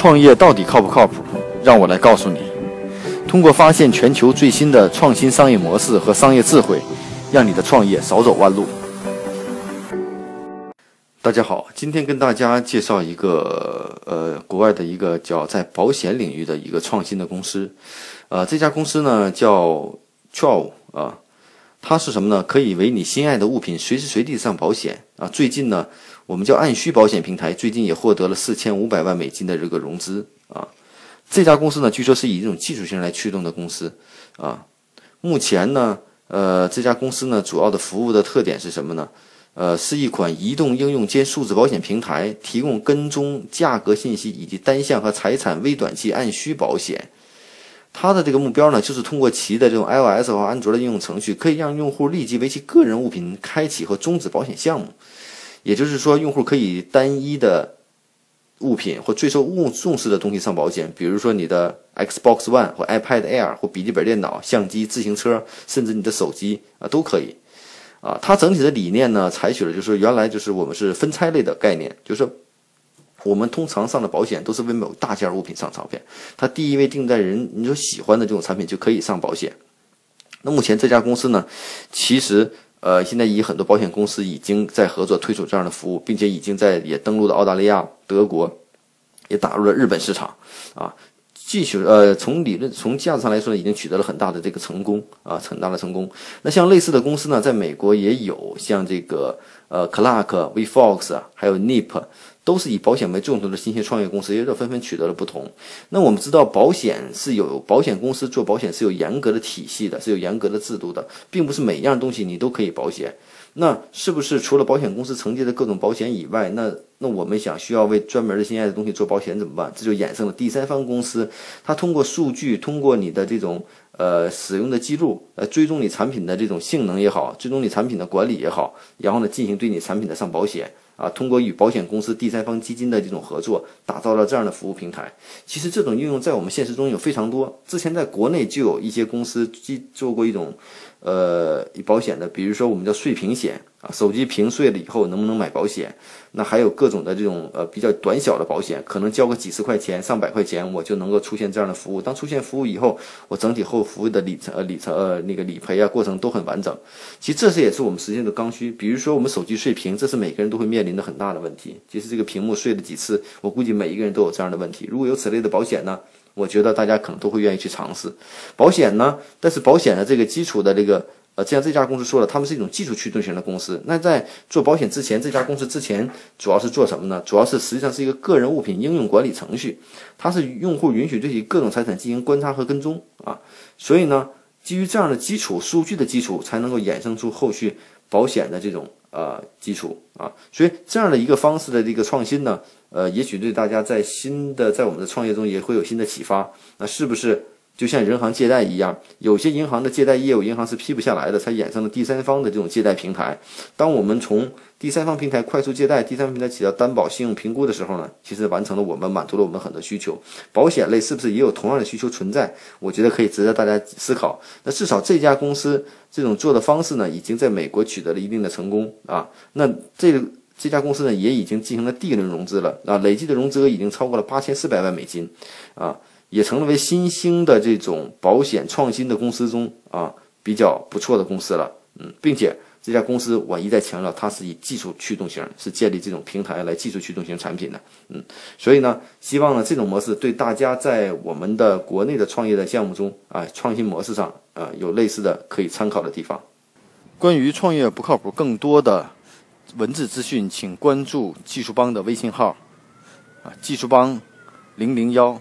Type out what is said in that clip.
创业到底靠不靠谱？让我来告诉你。通过发现全球最新的创新商业模式和商业智慧，让你的创业少走弯路。大家好，今天跟大家介绍一个呃，国外的一个叫在保险领域的一个创新的公司。呃，这家公司呢叫 Travel 啊，它是什么呢？可以为你心爱的物品随时随地上保险啊。最近呢，我们叫按需保险平台，最近也获得了四千五百万美金的这个融资啊。这家公司呢，据说是以这种技术性来驱动的公司，啊，目前呢，呃，这家公司呢，主要的服务的特点是什么呢？呃，是一款移动应用兼数字保险平台，提供跟踪价格信息以及单项和财产微短期按需保险。它的这个目标呢，就是通过其的这种 iOS 和安卓的应用程序，可以让用户立即为其个人物品开启和终止保险项目。也就是说，用户可以单一的。物品或最受物重视的东西上保险，比如说你的 Xbox One 或 iPad Air 或笔记本电脑、相机、自行车，甚至你的手机啊都可以。啊，它整体的理念呢，采取了就是原来就是我们是分拆类的概念，就是我们通常上的保险都是为某大件物品上保险，它第一位定在人你所喜欢的这种产品就可以上保险。那目前这家公司呢，其实呃现在以很多保险公司已经在合作推出这样的服务，并且已经在也登陆了澳大利亚。德国也打入了日本市场，啊，继续呃，从理论从价值上来说呢，已经取得了很大的这个成功啊，很大的成功。那像类似的公司呢，在美国也有，像这个呃，Clark、VFox，还有 Nip，都是以保险为重头的新兴创业公司，也都纷纷取得了不同。那我们知道，保险是有保险公司做保险是有严格的体系的，是有严格的制度的，并不是每样东西你都可以保险。那是不是除了保险公司承接的各种保险以外，那那我们想需要为专门的心爱的东西做保险怎么办？这就衍生了第三方公司，它通过数据，通过你的这种呃使用的记录，呃追踪你产品的这种性能也好，追踪你产品的管理也好，然后呢进行对你产品的上保险啊，通过与保险公司、第三方基金的这种合作，打造了这样的服务平台。其实这种应用在我们现实中有非常多，之前在国内就有一些公司做做过一种。呃，保险的，比如说我们叫碎屏险啊，手机屏碎了以后能不能买保险？那还有各种的这种呃比较短小的保险，可能交个几十块钱、上百块钱，我就能够出现这样的服务。当出现服务以后，我整体后服务的里程呃里程呃那个理赔啊过程都很完整。其实这些也是我们实现的刚需。比如说我们手机碎屏，这是每个人都会面临的很大的问题。其实这个屏幕碎了几次，我估计每一个人都有这样的问题。如果有此类的保险呢？我觉得大家可能都会愿意去尝试。保险呢，但是保险的这个基础的这个呃，既然这家公司说了，他们是一种技术驱动型的公司，那在做保险之前，这家公司之前主要是做什么呢？主要是实际上是一个个人物品应用管理程序，它是用户允许对其各种财产进行观察和跟踪啊，所以呢，基于这样的基础数据的基础，才能够衍生出后续保险的这种啊基础啊，所以这样的一个方式的这个创新呢。呃，也许对大家在新的在我们的创业中也会有新的启发。那是不是就像银行借贷一样，有些银行的借贷业务银行是批不下来的，才衍生了第三方的这种借贷平台。当我们从第三方平台快速借贷，第三方平台起到担保信用评估的时候呢，其实完成了我们满足了我们很多需求。保险类是不是也有同样的需求存在？我觉得可以值得大家思考。那至少这家公司这种做的方式呢，已经在美国取得了一定的成功啊。那这。这家公司呢也已经进行了第一轮融资了啊，累计的融资额已经超过了八千四百万美金，啊，也成了为新兴的这种保险创新的公司中啊比较不错的公司了，嗯，并且这家公司我一再强调，它是以技术驱动型，是建立这种平台来技术驱动型产品的，嗯，所以呢，希望呢这种模式对大家在我们的国内的创业的项目中啊创新模式上啊有类似的可以参考的地方。关于创业不靠谱，更多的。文字资讯，请关注技术帮的微信号，啊，技术帮零零幺。